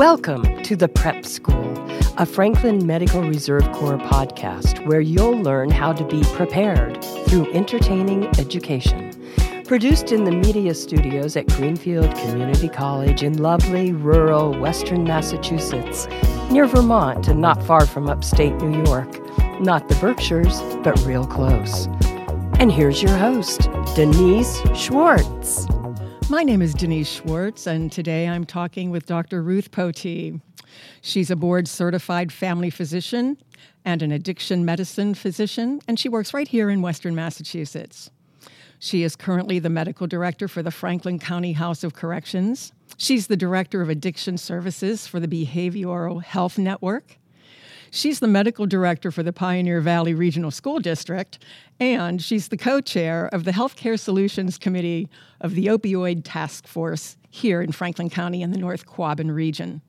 Welcome to the Prep School, a Franklin Medical Reserve Corps podcast where you'll learn how to be prepared through entertaining education. Produced in the media studios at Greenfield Community College in lovely rural western Massachusetts, near Vermont and not far from upstate New York. Not the Berkshires, but real close. And here's your host, Denise Schwartz. My name is Denise Schwartz, and today I'm talking with Dr. Ruth Potee. She's a board certified family physician and an addiction medicine physician, and she works right here in Western Massachusetts. She is currently the medical director for the Franklin County House of Corrections. She's the director of addiction services for the Behavioral Health Network. She's the medical director for the Pioneer Valley Regional School District, and she's the co chair of the Healthcare Solutions Committee of the Opioid Task Force here in Franklin County in the North Quabbin region.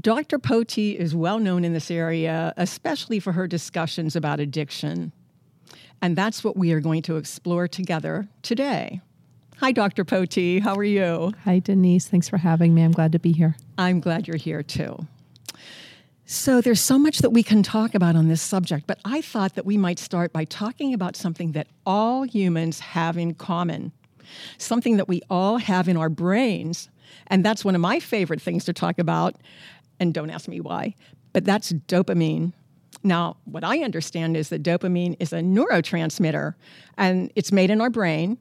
Dr. Potee is well known in this area, especially for her discussions about addiction. And that's what we are going to explore together today. Hi, Dr. Potee. How are you? Hi, Denise. Thanks for having me. I'm glad to be here. I'm glad you're here too. So, there's so much that we can talk about on this subject, but I thought that we might start by talking about something that all humans have in common, something that we all have in our brains. And that's one of my favorite things to talk about. And don't ask me why, but that's dopamine. Now, what I understand is that dopamine is a neurotransmitter and it's made in our brain.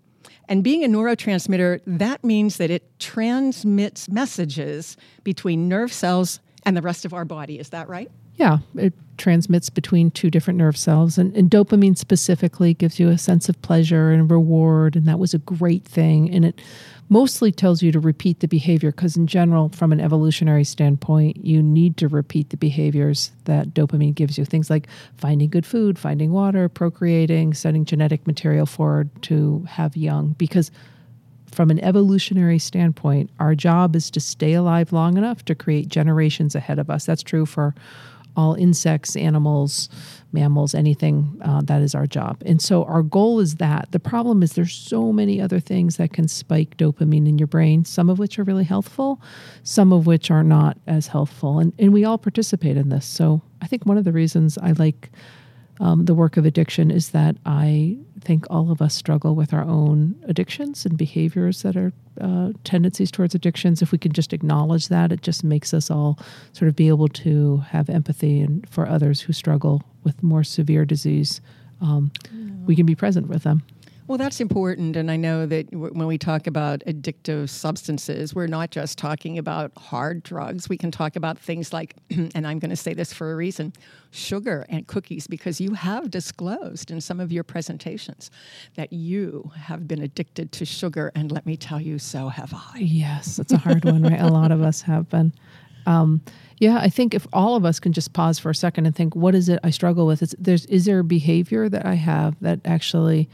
And being a neurotransmitter, that means that it transmits messages between nerve cells and the rest of our body. Is that right? Yeah, it transmits between two different nerve cells. And, and, dopamine specifically gives you a sense of pleasure and reward. And that was a great thing. And it mostly tells you to repeat the behavior because, in general, from an evolutionary standpoint, you need to repeat the behaviors that dopamine gives you. Things like finding good food, finding water, procreating, sending genetic material forward to have young. Because from an evolutionary standpoint, our job is to stay alive long enough to create generations ahead of us. That's true for all insects, animals, mammals, anything. Uh, that is our job. And so our goal is that. The problem is there's so many other things that can spike dopamine in your brain, some of which are really healthful, some of which are not as healthful. And, and we all participate in this. So I think one of the reasons I like um, the work of addiction is that I think all of us struggle with our own addictions and behaviors that are uh, tendencies towards addictions. If we can just acknowledge that, it just makes us all sort of be able to have empathy and for others who struggle with more severe disease. Um, we can be present with them. Well, that's important. And I know that w- when we talk about addictive substances, we're not just talking about hard drugs. We can talk about things like, and I'm going to say this for a reason, sugar and cookies, because you have disclosed in some of your presentations that you have been addicted to sugar. And let me tell you, so have I. Yes, it's a hard one, right? A lot of us have been. Um, yeah, I think if all of us can just pause for a second and think, what is it I struggle with? Is, there's, is there a behavior that I have that actually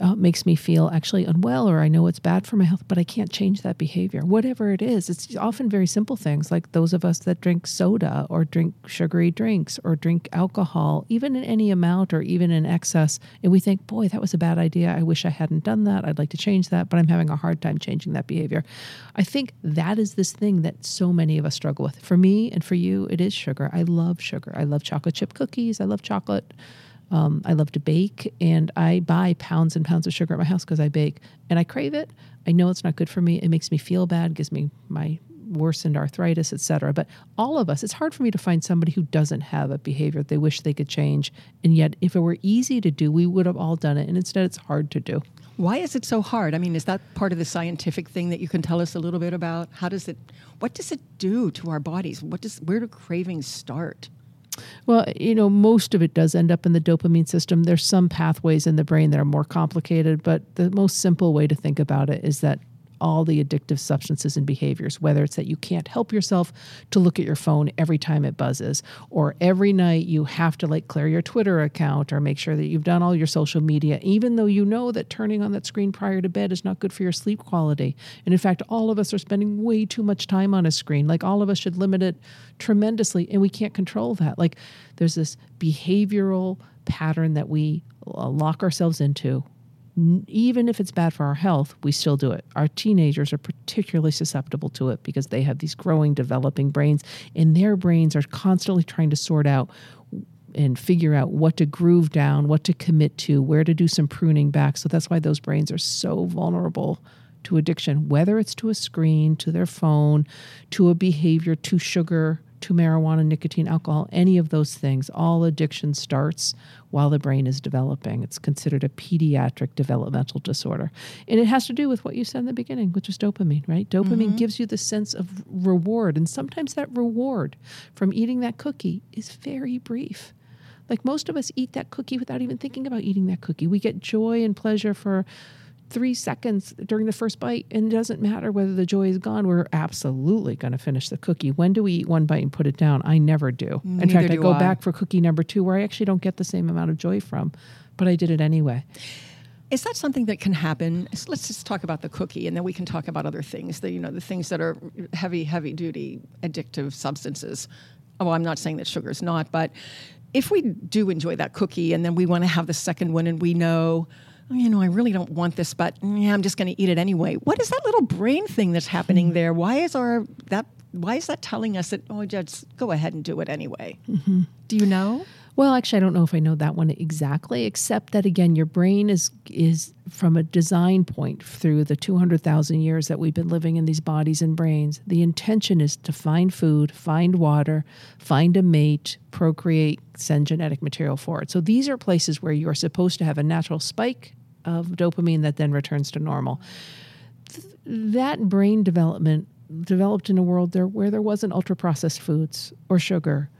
uh, makes me feel actually unwell or I know it's bad for my health, but I can't change that behavior. Whatever it is, it's often very simple things like those of us that drink soda or drink sugary drinks or drink alcohol, even in any amount or even in excess. And we think, boy, that was a bad idea. I wish I hadn't done that. I'd like to change that, but I'm having a hard time changing that behavior. I think that is this thing that so many of us struggle with. For me and for you, it is sugar. I love sugar. I love chocolate chip cookies. I love chocolate. Um, I love to bake, and I buy pounds and pounds of sugar at my house because I bake, and I crave it. I know it's not good for me. It makes me feel bad, gives me my worsened arthritis, etc. But all of us, it's hard for me to find somebody who doesn't have a behavior they wish they could change. And yet, if it were easy to do, we would have all done it. And instead, it's hard to do. Why is it so hard? I mean, is that part of the scientific thing that you can tell us a little bit about? How does it, what does it do to our bodies? What does, where do cravings start? Well, you know, most of it does end up in the dopamine system. There's some pathways in the brain that are more complicated, but the most simple way to think about it is that all the addictive substances and behaviors, whether it's that you can't help yourself to look at your phone every time it buzzes, or every night you have to like clear your Twitter account or make sure that you've done all your social media, even though you know that turning on that screen prior to bed is not good for your sleep quality. And in fact, all of us are spending way too much time on a screen. Like all of us should limit it tremendously, and we can't control that. Like there's this behavioral pattern that we uh, lock ourselves into Even if it's bad for our health, we still do it. Our teenagers are particularly susceptible to it because they have these growing, developing brains, and their brains are constantly trying to sort out and figure out what to groove down, what to commit to, where to do some pruning back. So that's why those brains are so vulnerable to addiction, whether it's to a screen, to their phone, to a behavior, to sugar, to marijuana, nicotine, alcohol, any of those things. All addiction starts while the brain is developing. It's considered a pediatric developmental disorder. And it has to do with what you said in the beginning, which is dopamine, right? Dopamine mm-hmm. gives you the sense of reward. And sometimes that reward from eating that cookie is very brief. Like most of us eat that cookie without even thinking about eating that cookie. We get joy and pleasure for three seconds during the first bite, and it doesn't matter whether the joy is gone. We're absolutely going to finish the cookie. When do we eat one bite and put it down? I never do. In Neither fact, I go I. back for cookie number two where I actually don't get the same amount of joy from, but I did it anyway. Is that something that can happen? Let's just talk about the cookie, and then we can talk about other things. The you know the things that are heavy, heavy duty addictive substances. Oh, I'm not saying that sugar's not, but if we do enjoy that cookie, and then we want to have the second one, and we know. "Oh, You know, I really don't want this, but yeah, I'm just going to eat it anyway. What is that little brain thing that's happening hmm. there? Why is our that? Why is that telling us that? Oh, just go ahead and do it anyway. Mm-hmm. Do you know? Well, actually, I don't know if I know that one exactly, except that again, your brain is is from a design point through the two hundred thousand years that we've been living in these bodies and brains. The intention is to find food, find water, find a mate, procreate, send genetic material for it. So these are places where you are supposed to have a natural spike of dopamine that then returns to normal. Th- that brain development developed in a world there where there wasn't ultra processed foods or sugar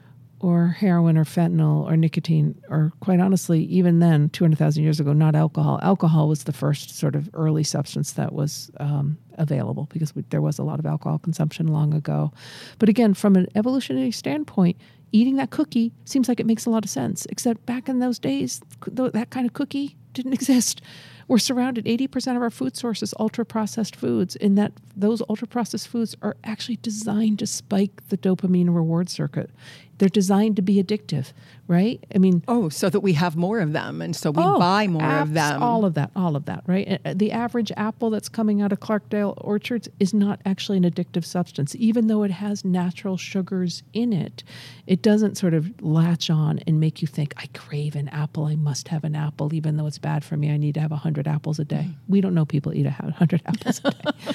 or heroin or fentanyl or nicotine or quite honestly even then 200000 years ago not alcohol alcohol was the first sort of early substance that was um, available because we, there was a lot of alcohol consumption long ago but again from an evolutionary standpoint eating that cookie seems like it makes a lot of sense except back in those days th- that kind of cookie didn't exist. We're surrounded 80% of our food sources ultra processed foods in that those ultra processed foods are actually designed to spike the dopamine reward circuit they're designed to be addictive right? I mean Oh, so that we have more of them, and so we oh, buy more of abs- them. all of that all of that right? The average apple that's coming out of clarkdale orchards is not actually an addictive substance even though it has natural sugars in it. It doesn't sort of latch on and make you think i crave an apple. I must have an apple even though it's bad for me. I need to have 100 apples a day. Hmm. We don't know people eat a 100 apples a day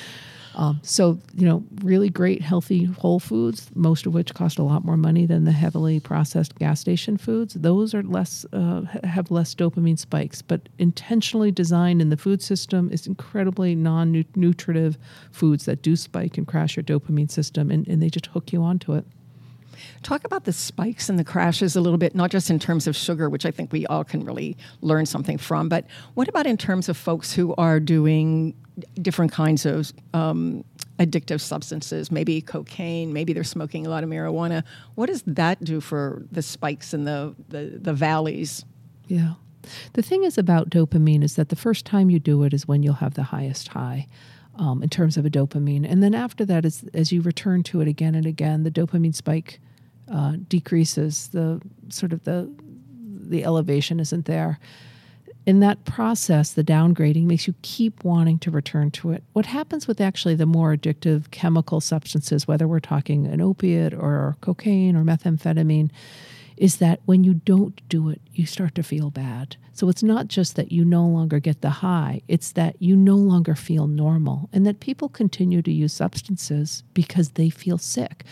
Um, so, you know, really great, healthy whole foods, most of which cost a lot more money than the heavily processed gas station foods. Those are less, uh, have less dopamine spikes, but intentionally designed in the food system is incredibly non nutritive foods that do spike and crash your dopamine system, and, and they just hook you onto it. Talk about the spikes and the crashes a little bit, not just in terms of sugar, which I think we all can really learn something from, but what about in terms of folks who are doing different kinds of um, addictive substances, maybe cocaine, maybe they're smoking a lot of marijuana? What does that do for the spikes and the, the, the valleys? Yeah. The thing is about dopamine is that the first time you do it is when you'll have the highest high um, in terms of a dopamine. And then after that, is, as you return to it again and again, the dopamine spike uh, decreases. The sort of the the elevation isn't there. In that process, the downgrading makes you keep wanting to return to it. What happens with actually the more addictive chemical substances, whether we're talking an opiate or cocaine or methamphetamine, is that when you don't do it, you start to feel bad. So it's not just that you no longer get the high, it's that you no longer feel normal and that people continue to use substances because they feel sick.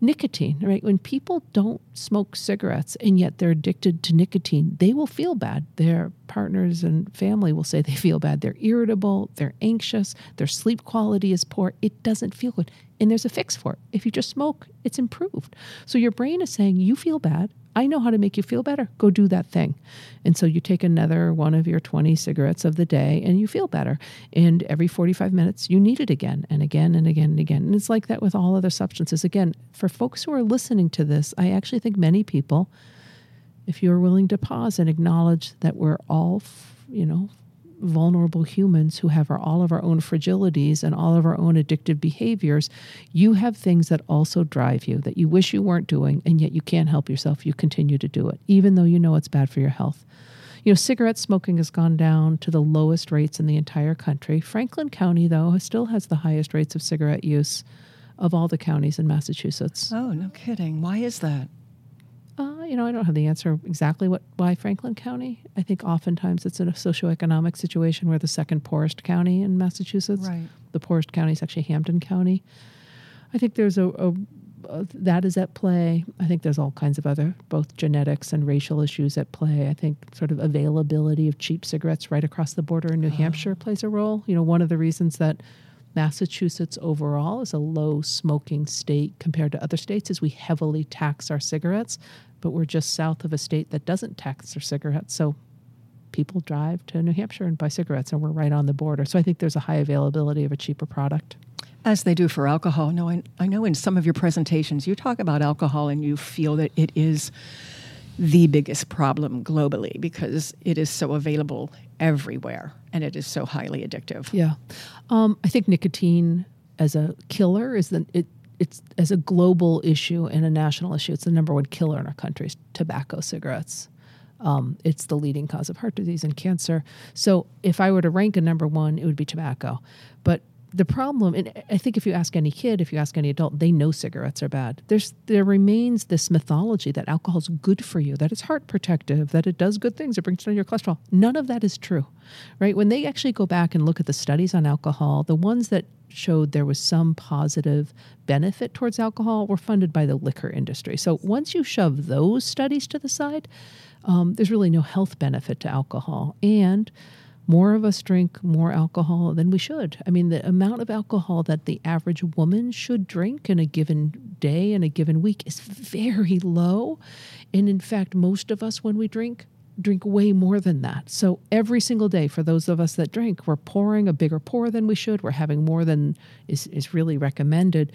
Nicotine, right? When people don't smoke cigarettes and yet they're addicted to nicotine, they will feel bad. Their partners and family will say they feel bad. They're irritable, they're anxious, their sleep quality is poor. It doesn't feel good. And there's a fix for it. If you just smoke, it's improved. So your brain is saying, You feel bad. I know how to make you feel better. Go do that thing. And so you take another one of your 20 cigarettes of the day and you feel better. And every 45 minutes, you need it again and again and again and again. And it's like that with all other substances. Again, for folks who are listening to this, I actually think many people, if you're willing to pause and acknowledge that we're all, you know, vulnerable humans who have our, all of our own fragilities and all of our own addictive behaviors, you have things that also drive you that you wish you weren't doing, and yet you can't help yourself. You continue to do it, even though you know it's bad for your health. You know, cigarette smoking has gone down to the lowest rates in the entire country. Franklin County, though, still has the highest rates of cigarette use of all the counties in Massachusetts. Oh, no kidding. Why is that? You know, I don't have the answer exactly what why Franklin County. I think oftentimes it's in a socioeconomic situation where the second poorest county in Massachusetts. Right. The poorest county is actually Hampden County. I think there's a, a, a that is at play. I think there's all kinds of other both genetics and racial issues at play. I think sort of availability of cheap cigarettes right across the border in New ah. Hampshire plays a role. You know, one of the reasons that Massachusetts overall is a low smoking state compared to other states is we heavily tax our cigarettes, but we're just south of a state that doesn't tax their cigarettes. So people drive to New Hampshire and buy cigarettes, and we're right on the border. So I think there's a high availability of a cheaper product. As they do for alcohol. No, I, I know in some of your presentations you talk about alcohol and you feel that it is the biggest problem globally because it is so available everywhere and it is so highly addictive. Yeah, um, I think nicotine as a killer is the it. It's as a global issue and a national issue. It's the number one killer in our country. Tobacco cigarettes. Um, it's the leading cause of heart disease and cancer. So if I were to rank a number one, it would be tobacco. But the problem, and I think if you ask any kid, if you ask any adult, they know cigarettes are bad. There's there remains this mythology that alcohol is good for you, that it's heart protective, that it does good things, it brings down your cholesterol. None of that is true, right? When they actually go back and look at the studies on alcohol, the ones that showed there was some positive benefit towards alcohol were funded by the liquor industry. So once you shove those studies to the side, um, there's really no health benefit to alcohol, and more of us drink more alcohol than we should. I mean, the amount of alcohol that the average woman should drink in a given day, in a given week, is very low. And in fact, most of us, when we drink, drink way more than that. So every single day, for those of us that drink, we're pouring a bigger pour than we should. We're having more than is, is really recommended.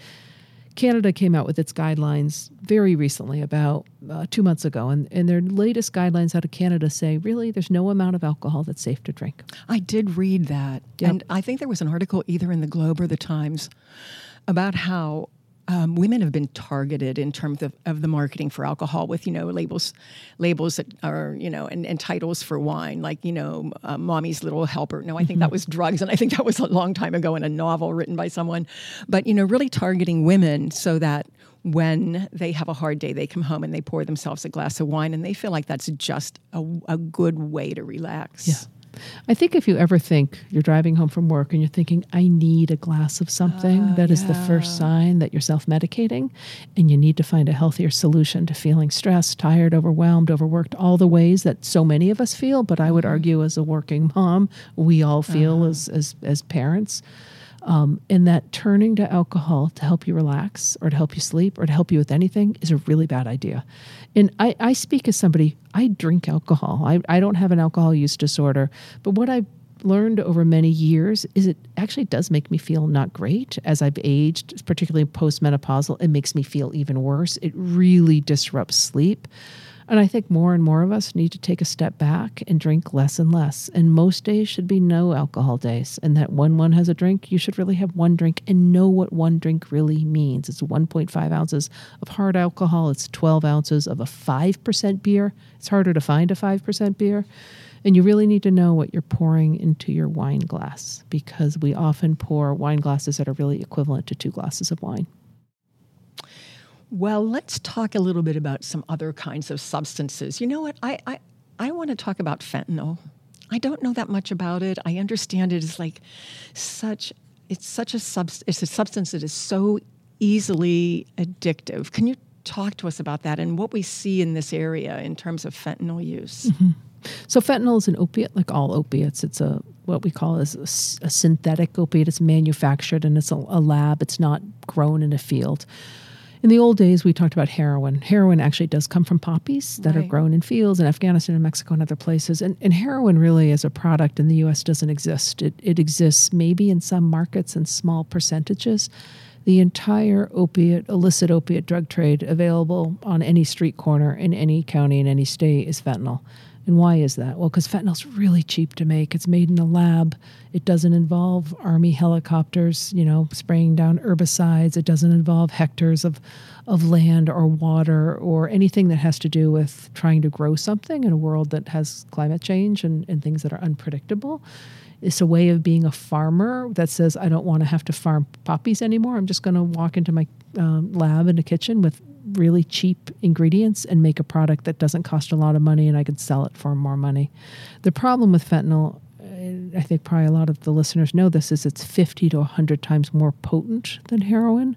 Canada came out with its guidelines very recently, about uh, two months ago, and, and their latest guidelines out of Canada say really there's no amount of alcohol that's safe to drink. I did read that. Yep. And I think there was an article either in the Globe or the Times about how um, women have been targeted in terms of, of the marketing for alcohol with you know labels labels that are you know and, and titles for wine like you know uh, mommy's little helper. No i think that was drugs and i think that was a long time ago in a novel written by someone. But you know really targeting women so that when they have a hard day they come home and they pour themselves a glass of wine and they feel like that's just a, a good way to relax. Yeah. I think if you ever think you're driving home from work and you're thinking, I need a glass of something, uh-huh, that is the first sign that you're self medicating and you need to find a healthier solution to feeling stressed, tired, overwhelmed, overworked, all the ways that so many of us feel. But I would mm-hmm. argue, as a working mom, we all feel uh-huh. as, as, as parents. Um, and that turning to alcohol to help you relax or to help you sleep or to help you with anything is a really bad idea. And I, I speak as somebody, I drink alcohol. I, I don't have an alcohol use disorder. But what I've learned over many years is it actually does make me feel not great as I've aged, particularly postmenopausal. It makes me feel even worse. It really disrupts sleep. And I think more and more of us need to take a step back and drink less and less. And most days should be no alcohol days. And that when one has a drink, you should really have one drink and know what one drink really means. It's 1.5 ounces of hard alcohol, it's 12 ounces of a 5% beer. It's harder to find a 5% beer. And you really need to know what you're pouring into your wine glass because we often pour wine glasses that are really equivalent to two glasses of wine. Well, let's talk a little bit about some other kinds of substances. You know what? I, I, I want to talk about fentanyl. I don't know that much about it. I understand it is like such it's such a subst- it's a substance that is so easily addictive. Can you talk to us about that and what we see in this area in terms of fentanyl use? Mm-hmm. So fentanyl is an opiate, like all opiates. It's a what we call is a synthetic opiate. It's manufactured and it's a, a lab. It's not grown in a field. In the old days, we talked about heroin. Heroin actually does come from poppies that are grown in fields in Afghanistan and Mexico and other places. And, and heroin really, as a product in the U.S., doesn't exist. It, it exists maybe in some markets in small percentages. The entire opiate, illicit opiate drug trade available on any street corner in any county in any state is fentanyl. And why is that? Well, because fentanyl's really cheap to make. It's made in a lab. It doesn't involve army helicopters, you know, spraying down herbicides. It doesn't involve hectares of, of land or water or anything that has to do with trying to grow something in a world that has climate change and, and things that are unpredictable. It's a way of being a farmer that says, I don't want to have to farm poppies anymore. I'm just going to walk into my um, lab in the kitchen with really cheap ingredients and make a product that doesn't cost a lot of money and I could sell it for more money. The problem with fentanyl, I think probably a lot of the listeners know this, is it's 50 to 100 times more potent than heroin.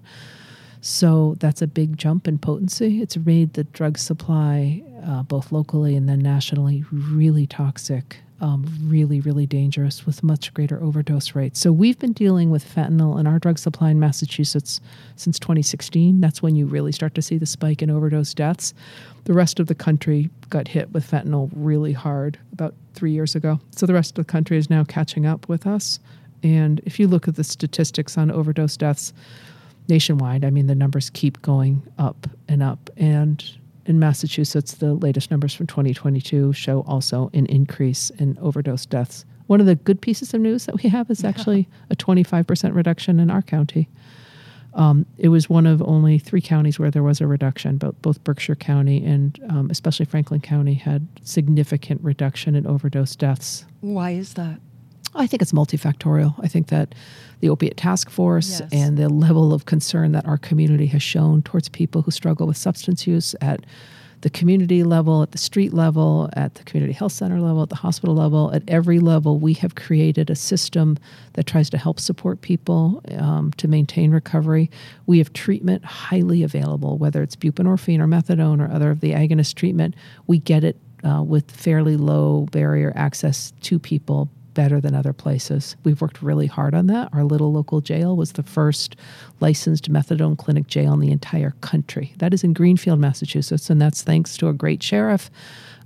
So that's a big jump in potency. It's made the drug supply, uh, both locally and then nationally, really toxic um, really, really dangerous with much greater overdose rates. So we've been dealing with fentanyl in our drug supply in Massachusetts since 2016. That's when you really start to see the spike in overdose deaths. The rest of the country got hit with fentanyl really hard about three years ago. So the rest of the country is now catching up with us. And if you look at the statistics on overdose deaths nationwide, I mean, the numbers keep going up and up. And in Massachusetts, the latest numbers from 2022 show also an increase in overdose deaths. One of the good pieces of news that we have is actually a 25% reduction in our county. Um, it was one of only three counties where there was a reduction, but both Berkshire County and um, especially Franklin County had significant reduction in overdose deaths. Why is that? I think it's multifactorial. I think that the opiate task force yes. and the level of concern that our community has shown towards people who struggle with substance use at the community level, at the street level, at the community health center level, at the hospital level, at every level, we have created a system that tries to help support people um, to maintain recovery. We have treatment highly available, whether it's buprenorphine or methadone or other of the agonist treatment. We get it uh, with fairly low barrier access to people better than other places. We've worked really hard on that. Our little local jail was the first licensed methadone clinic jail in the entire country. That is in Greenfield, Massachusetts, and that's thanks to a great sheriff.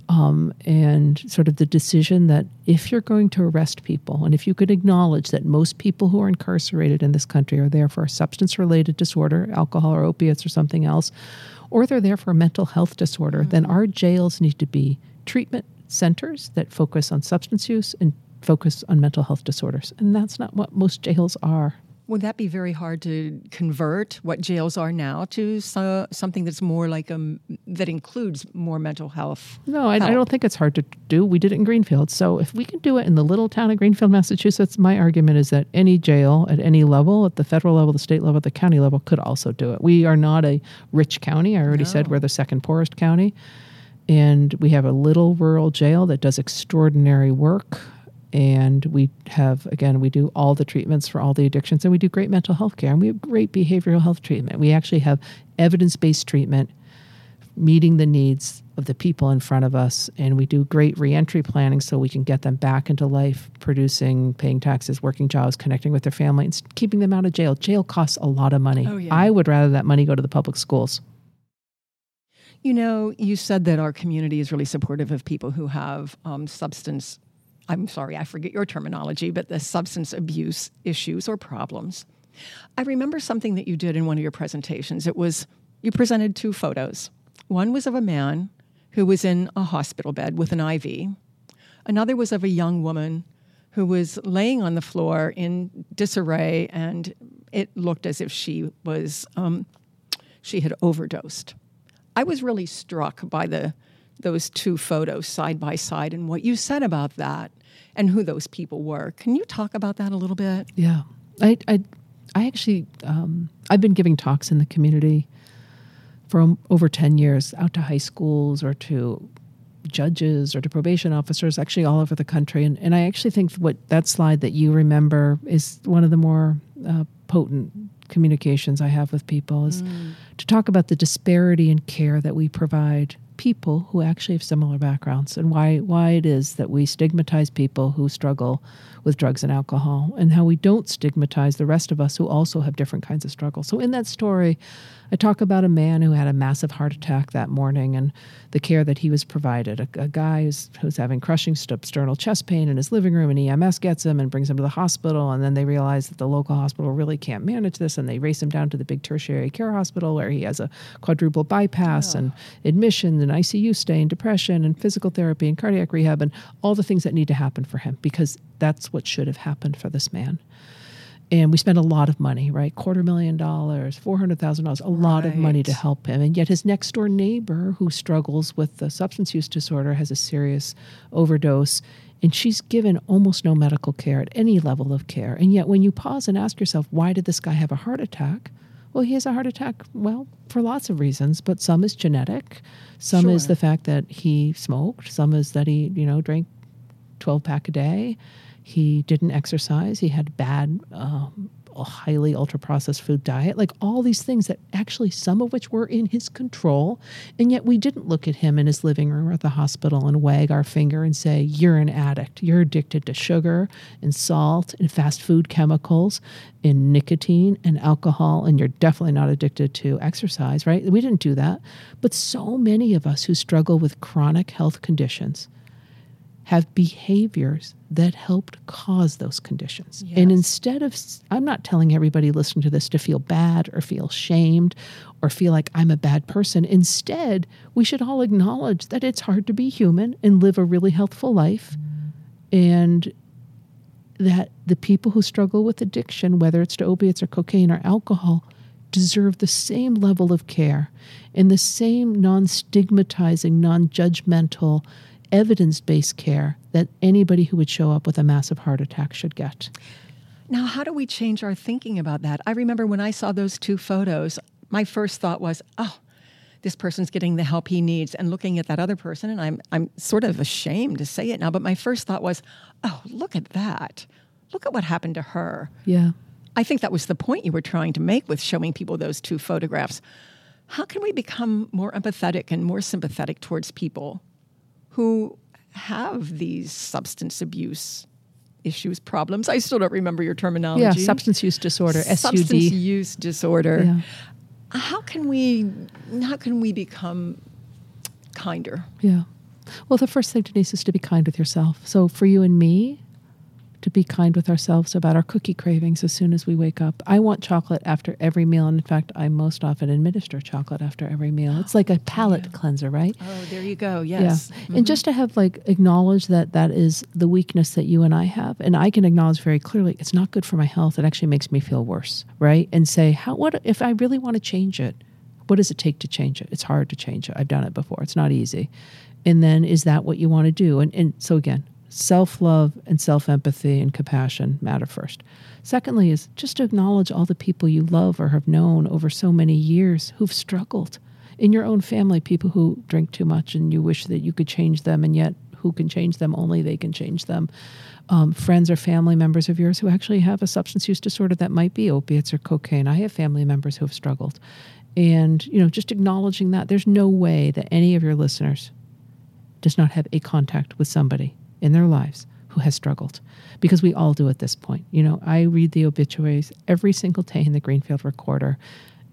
Um, and sort of the decision that if you're going to arrest people, and if you could acknowledge that most people who are incarcerated in this country are there for a substance related disorder, alcohol or opiates or something else, or they're there for a mental health disorder, mm-hmm. then our jails need to be treatment centers that focus on substance use and focus on mental health disorders. And that's not what most jails are. Would that be very hard to convert what jails are now to so, something that's more like a um, that includes more mental health? No, I, I, don't think it's hard to do. We did it in Greenfield. So if we can do it in the little town of Greenfield, Massachusetts, my argument is that any jail at any level, at the federal level, the state level, the county level, could also do it. We are not a rich county. I already no. said we're the second poorest county. And we have a little rural jail that does extraordinary work and we have again we do all the treatments for all the addictions and we do great mental health care and we have great behavioral health treatment. We actually have evidence-based treatment meeting the needs of the people in front of us and we do great reentry planning so we can get them back into life producing paying taxes working jobs connecting with their family and keeping them out of jail. Jail costs a lot of money. Oh, yeah. i would rather that money go to the public schools. You know, you said that our community is really supportive of people who have um, substance I'm sorry, I forget your terminology, but the substance abuse issues or problems. I remember something that you did in one of your presentations. It was you presented two photos. One was of a man who was in a hospital bed with an IV. Another was of a young woman who was laying on the floor in disarray, and it looked as if she was um, she had overdosed. I was really struck by the those two photos side by side and what you said about that and who those people were. Can you talk about that a little bit? Yeah, I I, I actually um, I've been giving talks in the community for over ten years, out to high schools or to judges or to probation officers, actually all over the country. And and I actually think what that slide that you remember is one of the more uh, potent communications I have with people is mm. to talk about the disparity in care that we provide people who actually have similar backgrounds and why why it is that we stigmatize people who struggle with drugs and alcohol and how we don't stigmatize the rest of us who also have different kinds of struggles. So in that story, I talk about a man who had a massive heart attack that morning and the care that he was provided. A, a guy who's, who's having crushing sternal chest pain in his living room, and EMS gets him and brings him to the hospital. And then they realize that the local hospital really can't manage this, and they race him down to the big tertiary care hospital where he has a quadruple bypass oh. and admission an ICU stay and depression and physical therapy and cardiac rehab and all the things that need to happen for him because that's what should have happened for this man. And we spent a lot of money, right? Quarter million dollars, $400,000, a lot of money to help him. And yet his next door neighbor who struggles with the substance use disorder has a serious overdose and she's given almost no medical care at any level of care. And yet when you pause and ask yourself, why did this guy have a heart attack? Well, he has a heart attack, well, for lots of reasons, but some is genetic, some is the fact that he smoked, some is that he, you know, drank 12 pack a day. He didn't exercise. He had bad, um, highly ultra processed food diet. Like all these things that actually, some of which were in his control. And yet we didn't look at him in his living room or at the hospital and wag our finger and say, You're an addict. You're addicted to sugar and salt and fast food chemicals and nicotine and alcohol. And you're definitely not addicted to exercise, right? We didn't do that. But so many of us who struggle with chronic health conditions have behaviors that helped cause those conditions. And instead of, I'm not telling everybody listening to this to feel bad or feel shamed or feel like I'm a bad person. Instead, we should all acknowledge that it's hard to be human and live a really healthful life. And that the people who struggle with addiction, whether it's to opiates or cocaine or alcohol, deserve the same level of care and the same non stigmatizing, non judgmental, evidence based care that anybody who would show up with a massive heart attack should get. Now, how do we change our thinking about that? I remember when I saw those two photos, my first thought was, oh, this person's getting the help he needs. And looking at that other person, and I'm, I'm sort of ashamed to say it now, but my first thought was, oh, look at that. Look at what happened to her. Yeah. I think that was the point you were trying to make with showing people those two photographs. How can we become more empathetic and more sympathetic towards people who have these substance abuse issues, problems? I still don't remember your terminology. Yeah. Substance use disorder, SUD. Substance use disorder. Yeah. How can we how can we become kinder? Yeah. Well, the first thing, Denise, is to be kind with yourself. So for you and me, to be kind with ourselves about our cookie cravings as soon as we wake up. I want chocolate after every meal. And in fact, I most often administer chocolate after every meal. It's like a palate cleanser, right? Oh, there you go. Yes. Yeah. And mm-hmm. just to have like acknowledge that that is the weakness that you and I have. And I can acknowledge very clearly it's not good for my health. It actually makes me feel worse, right? And say, how what if I really want to change it? What does it take to change it? It's hard to change it. I've done it before. It's not easy. And then is that what you want to do? And and so again, self-love and self-empathy and compassion matter first. Secondly is just to acknowledge all the people you love or have known over so many years who've struggled in your own family, people who drink too much and you wish that you could change them, and yet who can change them? Only they can change them. Um, friends or family members of yours who actually have a substance use disorder that might be opiates or cocaine. I have family members who have struggled. And, you know, just acknowledging that there's no way that any of your listeners does not have a contact with somebody in their lives who has struggled because we all do at this point. You know, I read the obituaries every single day in the Greenfield Recorder,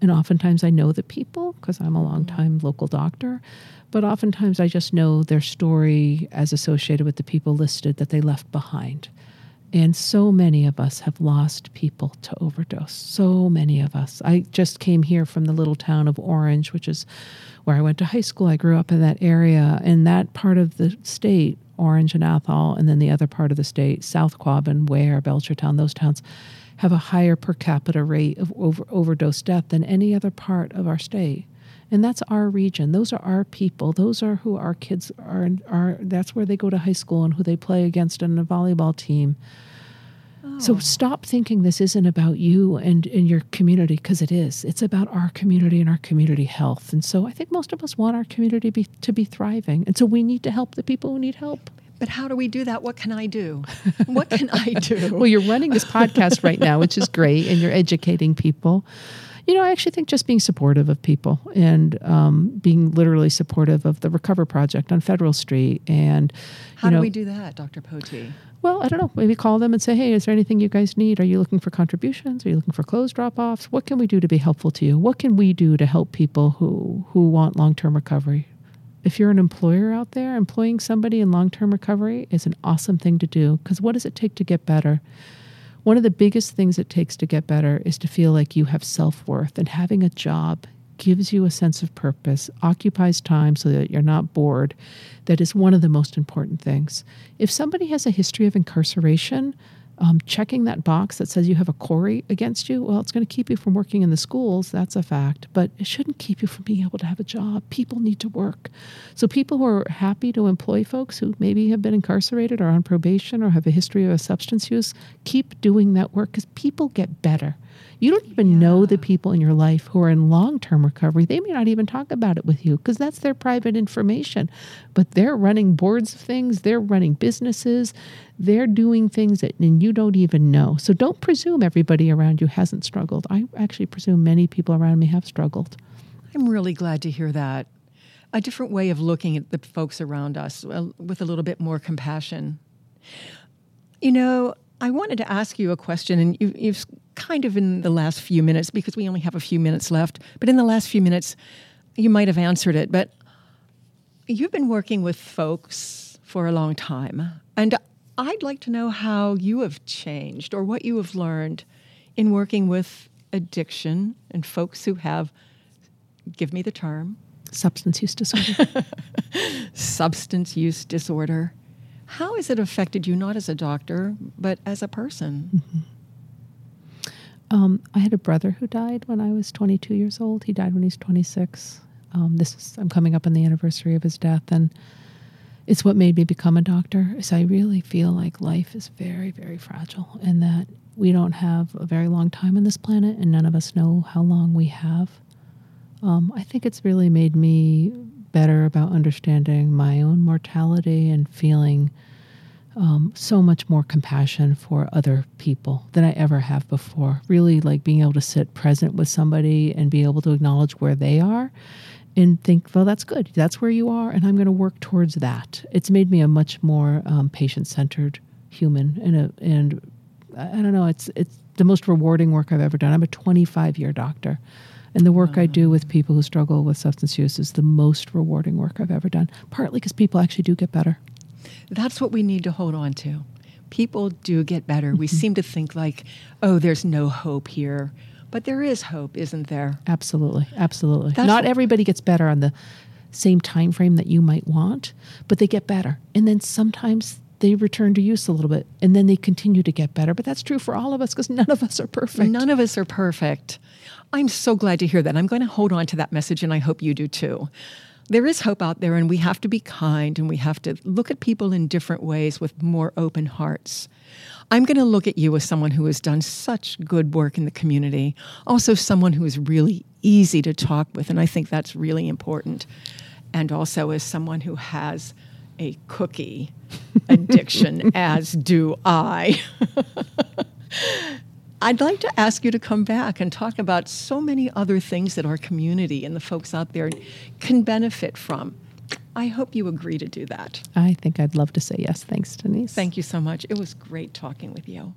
and oftentimes I know the people because I'm a longtime local doctor, but oftentimes I just know their story as associated with the people listed that they left behind. And so many of us have lost people to overdose. So many of us. I just came here from the little town of Orange, which is where I went to high school. I grew up in that area. And that part of the state, Orange and Athol, and then the other part of the state, South Quabbin, Ware, Belchertown, those towns have a higher per capita rate of over, overdose death than any other part of our state. And that's our region. Those are our people. Those are who our kids are. are that's where they go to high school and who they play against in a volleyball team. So oh. stop thinking this isn't about you and, and your community because it is. It's about our community and our community health. And so I think most of us want our community be, to be thriving. And so we need to help the people who need help. But how do we do that? What can I do? What can I do? Well, you're running this podcast right now, which is great, and you're educating people. You know, I actually think just being supportive of people and um, being literally supportive of the Recover Project on Federal Street. And, how you know, do we do that, Dr. Potee? Well, I don't know. Maybe call them and say, hey, is there anything you guys need? Are you looking for contributions? Are you looking for clothes drop offs? What can we do to be helpful to you? What can we do to help people who, who want long term recovery? If you're an employer out there, employing somebody in long term recovery is an awesome thing to do because what does it take to get better? One of the biggest things it takes to get better is to feel like you have self worth, and having a job gives you a sense of purpose, occupies time so that you're not bored, that is one of the most important things. If somebody has a history of incarceration, um, checking that box that says you have a CORI against you, well, it's going to keep you from working in the schools. That's a fact. But it shouldn't keep you from being able to have a job. People need to work. So, people who are happy to employ folks who maybe have been incarcerated or on probation or have a history of substance use, keep doing that work because people get better. You don't even yeah. know the people in your life who are in long term recovery. They may not even talk about it with you because that's their private information. But they're running boards of things, they're running businesses, they're doing things that and you don't even know. So don't presume everybody around you hasn't struggled. I actually presume many people around me have struggled. I'm really glad to hear that. A different way of looking at the folks around us uh, with a little bit more compassion. You know, I wanted to ask you a question, and you, you've kind of in the last few minutes, because we only have a few minutes left, but in the last few minutes, you might have answered it. But you've been working with folks for a long time, and I'd like to know how you have changed or what you have learned in working with addiction and folks who have, give me the term, substance use disorder. substance use disorder. How has it affected you, not as a doctor, but as a person? Mm-hmm. Um, I had a brother who died when I was 22 years old. He died when he was 26. Um, this is, I'm coming up on the anniversary of his death, and it's what made me become a doctor. Is I really feel like life is very, very fragile, and that we don't have a very long time on this planet, and none of us know how long we have. Um, I think it's really made me better about understanding my own mortality and feeling um, so much more compassion for other people than I ever have before. Really, like being able to sit present with somebody and be able to acknowledge where they are and think, well, that's good. That's where you are, and I'm going to work towards that. It's made me a much more um, patient centered human, and a, and I don't know. It's it's the most rewarding work I've ever done. I'm a 25 year doctor. And the work I do with people who struggle with substance use is the most rewarding work I've ever done, partly because people actually do get better. That's what we need to hold on to. People do get better. Mm-hmm. We seem to think like, oh, there's no hope here. But there is hope, isn't there? Absolutely. Absolutely. That's Not everybody gets better on the same time frame that you might want, but they get better. And then sometimes they return to use a little bit and then they continue to get better. But that's true for all of us because none of us are perfect. None of us are perfect. I'm so glad to hear that. I'm going to hold on to that message, and I hope you do too. There is hope out there, and we have to be kind and we have to look at people in different ways with more open hearts. I'm going to look at you as someone who has done such good work in the community, also someone who is really easy to talk with, and I think that's really important. And also as someone who has a cookie addiction, as do I. I'd like to ask you to come back and talk about so many other things that our community and the folks out there can benefit from. I hope you agree to do that. I think I'd love to say yes. Thanks, Denise. Thank you so much. It was great talking with you.